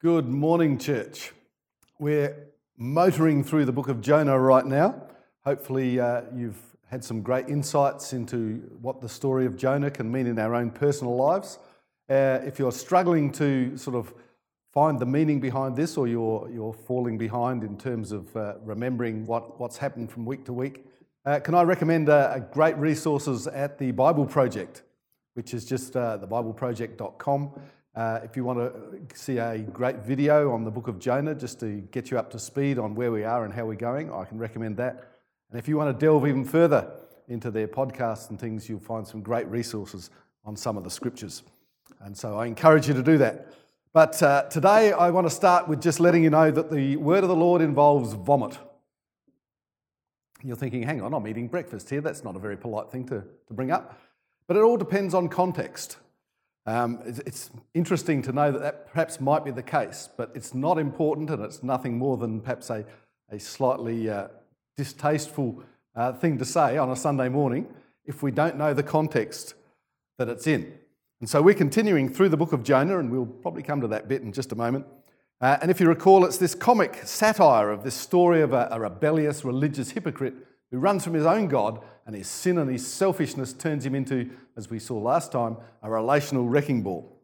Good morning, church. We're motoring through the book of Jonah right now. Hopefully, uh, you've had some great insights into what the story of Jonah can mean in our own personal lives. Uh, if you're struggling to sort of find the meaning behind this, or you're, you're falling behind in terms of uh, remembering what, what's happened from week to week, uh, can I recommend uh, great resources at the Bible Project, which is just uh, thebibleproject.com. Uh, if you want to see a great video on the book of Jonah, just to get you up to speed on where we are and how we're going, I can recommend that. And if you want to delve even further into their podcasts and things, you'll find some great resources on some of the scriptures. And so I encourage you to do that. But uh, today I want to start with just letting you know that the word of the Lord involves vomit. You're thinking, hang on, I'm eating breakfast here. That's not a very polite thing to, to bring up. But it all depends on context. Um, it's, interesting to know that that perhaps might be the case, but it's not important and it's nothing more than perhaps a, a slightly uh, distasteful uh, thing to say on a Sunday morning if we don't know the context that it's in. And so we're continuing through the book of Jonah, and we'll probably come to that bit in just a moment. Uh, and if you recall, it's this comic satire of this story of a, a rebellious religious hypocrite who runs from his own God, and his sin and his selfishness turns him into, as we saw last time, a relational wrecking ball.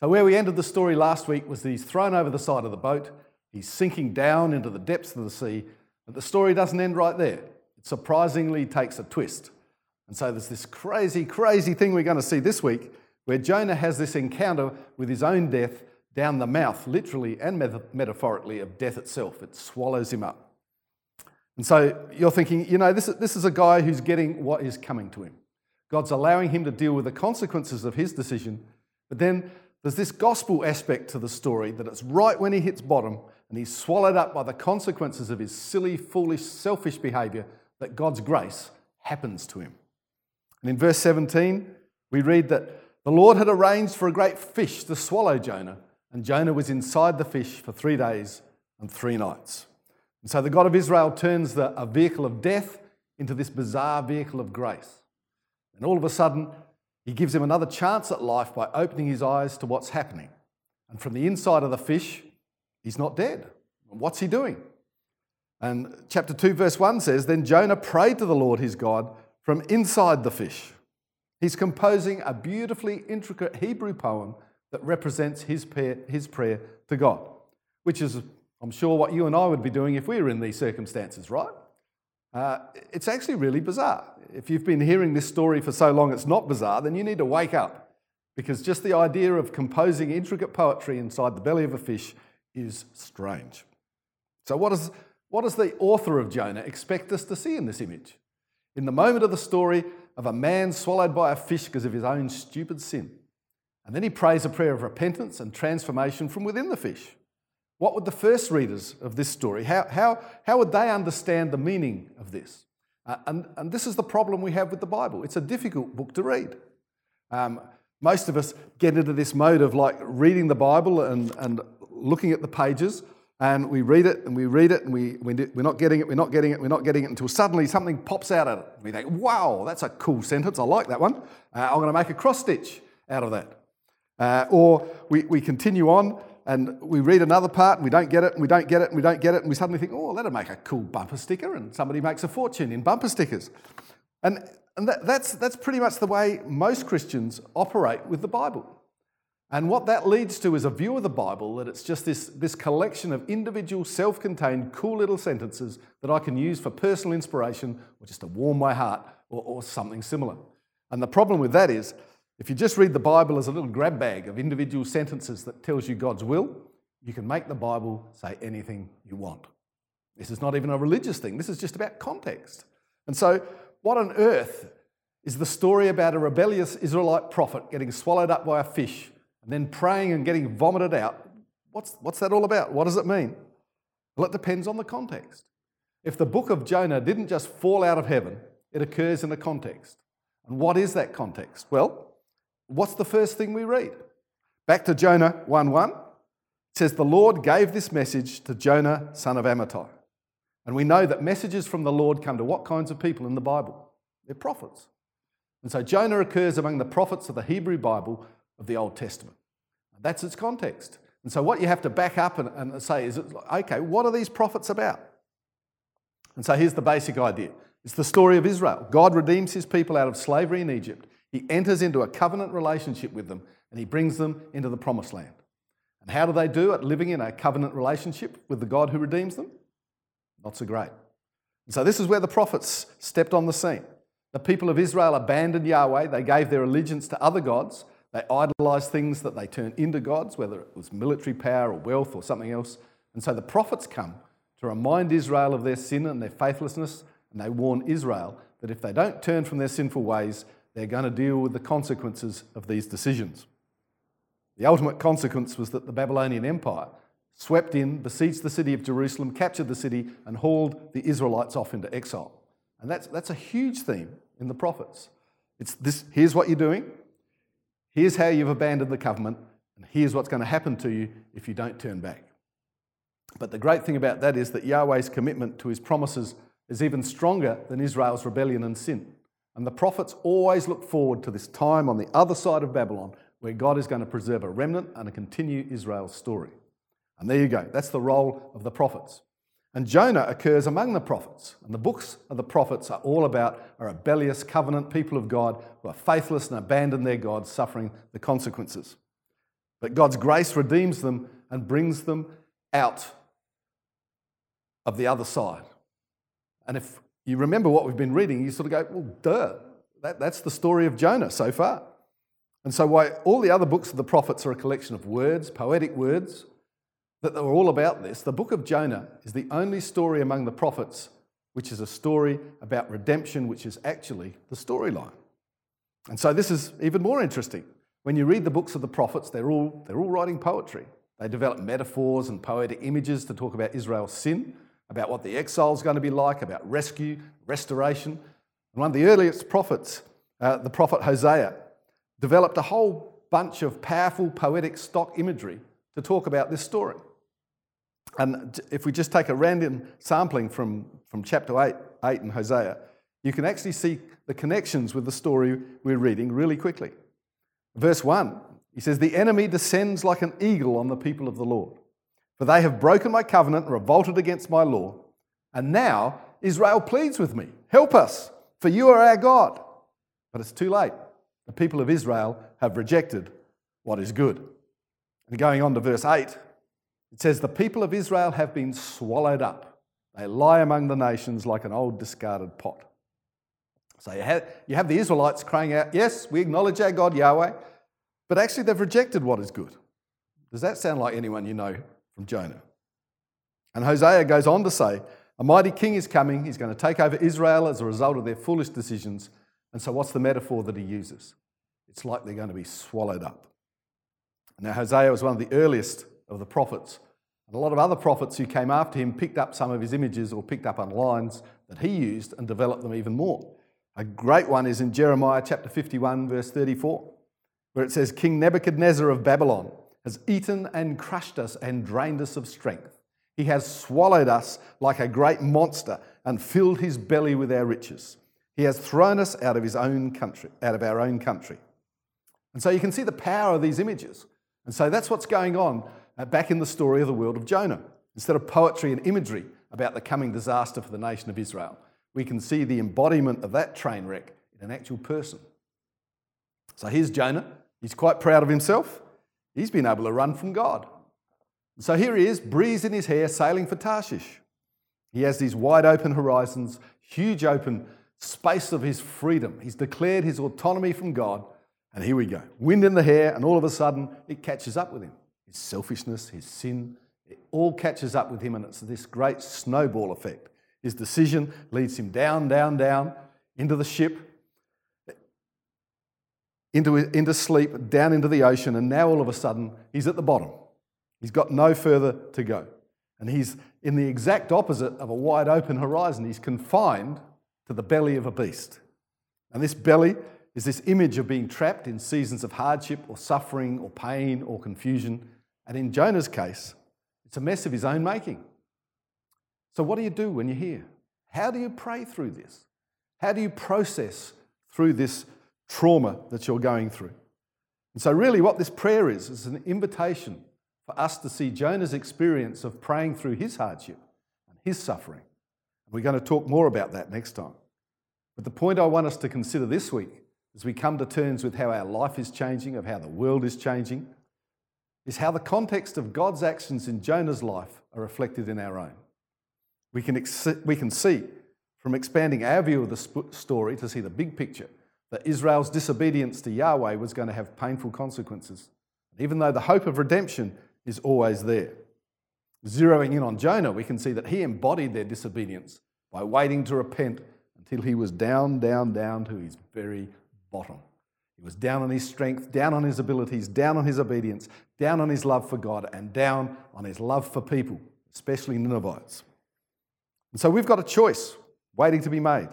So, where we ended the story last week was that he's thrown over the side of the boat, he's sinking down into the depths of the sea, but the story doesn't end right there. It surprisingly takes a twist. And so, there's this crazy, crazy thing we're going to see this week where Jonah has this encounter with his own death down the mouth, literally and metaphorically, of death itself. It swallows him up. And so you're thinking, you know, this is, this is a guy who's getting what is coming to him. God's allowing him to deal with the consequences of his decision. But then there's this gospel aspect to the story that it's right when he hits bottom and he's swallowed up by the consequences of his silly, foolish, selfish behavior that God's grace happens to him. And in verse 17, we read that the Lord had arranged for a great fish to swallow Jonah, and Jonah was inside the fish for three days and three nights. And so the God of Israel turns the, a vehicle of death into this bizarre vehicle of grace. And all of a sudden, he gives him another chance at life by opening his eyes to what's happening. And from the inside of the fish, he's not dead. What's he doing? And chapter 2, verse 1 says Then Jonah prayed to the Lord his God from inside the fish. He's composing a beautifully intricate Hebrew poem that represents his prayer, his prayer to God, which is I'm sure what you and I would be doing if we were in these circumstances, right? Uh, it's actually really bizarre. If you've been hearing this story for so long it's not bizarre, then you need to wake up because just the idea of composing intricate poetry inside the belly of a fish is strange. So, what, is, what does the author of Jonah expect us to see in this image? In the moment of the story of a man swallowed by a fish because of his own stupid sin. And then he prays a prayer of repentance and transformation from within the fish. What would the first readers of this story, how, how, how would they understand the meaning of this? Uh, and, and this is the problem we have with the Bible. It's a difficult book to read. Um, most of us get into this mode of like reading the Bible and, and looking at the pages, and we read it and we read it and we, we, we're not getting it, we're not getting it, we're not getting it until suddenly something pops out at it. We think, wow, that's a cool sentence. I like that one. Uh, I'm going to make a cross stitch out of that. Uh, or we, we continue on and we read another part and we don't get it and we don't get it and we don't get it and we suddenly think, oh, that'll make a cool bumper sticker and somebody makes a fortune in bumper stickers. And, and that, that's, that's pretty much the way most Christians operate with the Bible. And what that leads to is a view of the Bible that it's just this, this collection of individual, self contained, cool little sentences that I can use for personal inspiration or just to warm my heart or, or something similar. And the problem with that is if you just read the Bible as a little grab bag of individual sentences that tells you God's will, you can make the Bible say anything you want. This is not even a religious thing, this is just about context. And so, what on earth is the story about a rebellious Israelite prophet getting swallowed up by a fish and then praying and getting vomited out? What's, what's that all about? What does it mean? Well, it depends on the context. If the book of Jonah didn't just fall out of heaven, it occurs in a context. And what is that context? Well, What's the first thing we read? Back to Jonah 1 1. It says, The Lord gave this message to Jonah, son of Amittai. And we know that messages from the Lord come to what kinds of people in the Bible? They're prophets. And so Jonah occurs among the prophets of the Hebrew Bible of the Old Testament. That's its context. And so, what you have to back up and, and say is, okay, what are these prophets about? And so, here's the basic idea it's the story of Israel. God redeems his people out of slavery in Egypt. He enters into a covenant relationship with them and he brings them into the promised land. And how do they do at Living in a covenant relationship with the God who redeems them? Not so great. And so, this is where the prophets stepped on the scene. The people of Israel abandoned Yahweh, they gave their allegiance to other gods, they idolized things that they turned into gods, whether it was military power or wealth or something else. And so the prophets come to remind Israel of their sin and their faithlessness, and they warn Israel that if they don't turn from their sinful ways, they're going to deal with the consequences of these decisions. The ultimate consequence was that the Babylonian Empire swept in, besieged the city of Jerusalem, captured the city, and hauled the Israelites off into exile. And that's, that's a huge theme in the prophets. It's this here's what you're doing, Here's how you've abandoned the covenant, and here's what's going to happen to you if you don't turn back. But the great thing about that is that Yahweh's commitment to his promises is even stronger than Israel's rebellion and sin. And the prophets always look forward to this time on the other side of Babylon where God is going to preserve a remnant and continue Israel's story. And there you go. That's the role of the prophets. And Jonah occurs among the prophets. And the books of the prophets are all about a rebellious covenant people of God who are faithless and abandon their God, suffering the consequences. But God's grace redeems them and brings them out of the other side. And if you remember what we've been reading, you sort of go, well, duh, that, that's the story of Jonah so far. And so, why all the other books of the prophets are a collection of words, poetic words, that are all about this, the book of Jonah is the only story among the prophets which is a story about redemption, which is actually the storyline. And so this is even more interesting. When you read the books of the prophets, they're all, they're all writing poetry. They develop metaphors and poetic images to talk about Israel's sin, about what the exile is going to be like, about rescue, restoration. And one of the earliest prophets, uh, the prophet Hosea, developed a whole bunch of powerful poetic stock imagery to talk about this story. And if we just take a random sampling from, from chapter 8, 8 in Hosea, you can actually see the connections with the story we're reading really quickly. Verse 1, he says, The enemy descends like an eagle on the people of the Lord, for they have broken my covenant and revolted against my law. And now Israel pleads with me, Help us, for you are our God. But it's too late. The people of Israel have rejected what is good. And going on to verse 8, it says, The people of Israel have been swallowed up. They lie among the nations like an old discarded pot. So you have, you have the Israelites crying out, Yes, we acknowledge our God Yahweh, but actually they've rejected what is good. Does that sound like anyone you know from Jonah? And Hosea goes on to say, A mighty king is coming. He's going to take over Israel as a result of their foolish decisions. And so, what's the metaphor that he uses? It's like they're going to be swallowed up. Now, Hosea was one of the earliest of the prophets. And a lot of other prophets who came after him picked up some of his images or picked up on lines that he used and developed them even more. A great one is in Jeremiah chapter 51, verse 34, where it says, King Nebuchadnezzar of Babylon has eaten and crushed us and drained us of strength. He has swallowed us like a great monster and filled his belly with our riches. He has thrown us out of his own country, out of our own country. And so you can see the power of these images. And so that's what's going on uh, back in the story of the world of Jonah. Instead of poetry and imagery about the coming disaster for the nation of Israel, we can see the embodiment of that train wreck in an actual person. So here's Jonah. He's quite proud of himself. He's been able to run from God. So here he is, breeze in his hair, sailing for Tarshish. He has these wide open horizons, huge open space of his freedom. He's declared his autonomy from God. And here we go wind in the hair, and all of a sudden it catches up with him his selfishness, his sin, it all catches up with him, and it's this great snowball effect. His decision leads him down, down, down into the ship, into, into sleep, down into the ocean, and now all of a sudden he's at the bottom. He's got no further to go. And he's in the exact opposite of a wide open horizon. He's confined to the belly of a beast. And this belly is this image of being trapped in seasons of hardship or suffering or pain or confusion and in Jonah's case, it's a mess of his own making. So, what do you do when you're here? How do you pray through this? How do you process through this trauma that you're going through? And so, really, what this prayer is, is an invitation for us to see Jonah's experience of praying through his hardship and his suffering. We're going to talk more about that next time. But the point I want us to consider this week, as we come to terms with how our life is changing, of how the world is changing, is how the context of God's actions in Jonah's life are reflected in our own. We can, ex- we can see from expanding our view of the sp- story to see the big picture that Israel's disobedience to Yahweh was going to have painful consequences, even though the hope of redemption is always there. Zeroing in on Jonah, we can see that he embodied their disobedience by waiting to repent until he was down, down, down to his very bottom. He was down on his strength, down on his abilities, down on his obedience, down on his love for God, and down on his love for people, especially Ninevites. And so we've got a choice waiting to be made.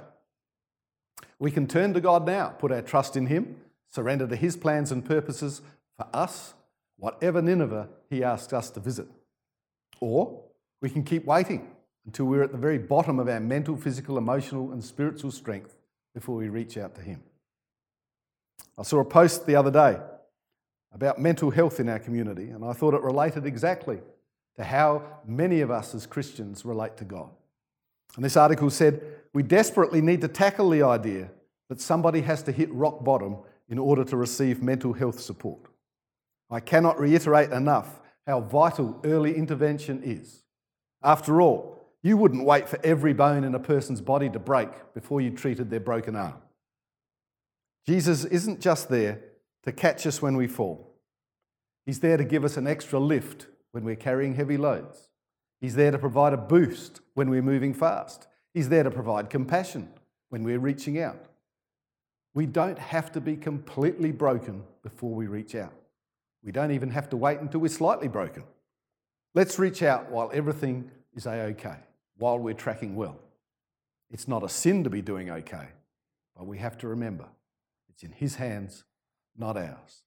We can turn to God now, put our trust in Him, surrender to His plans and purposes for us, whatever Nineveh He asks us to visit. Or we can keep waiting until we're at the very bottom of our mental, physical, emotional, and spiritual strength before we reach out to Him. I saw a post the other day about mental health in our community, and I thought it related exactly to how many of us as Christians relate to God. And this article said, We desperately need to tackle the idea that somebody has to hit rock bottom in order to receive mental health support. I cannot reiterate enough how vital early intervention is. After all, you wouldn't wait for every bone in a person's body to break before you treated their broken arm. Jesus isn't just there to catch us when we fall, He's there to give us an extra lift when we're carrying heavy loads. He's there to provide a boost when we're moving fast. He's there to provide compassion when we're reaching out. We don't have to be completely broken before we reach out. We don't even have to wait until we're slightly broken. Let's reach out while everything is a okay, while we're tracking well. It's not a sin to be doing okay, but we have to remember it's in His hands, not ours.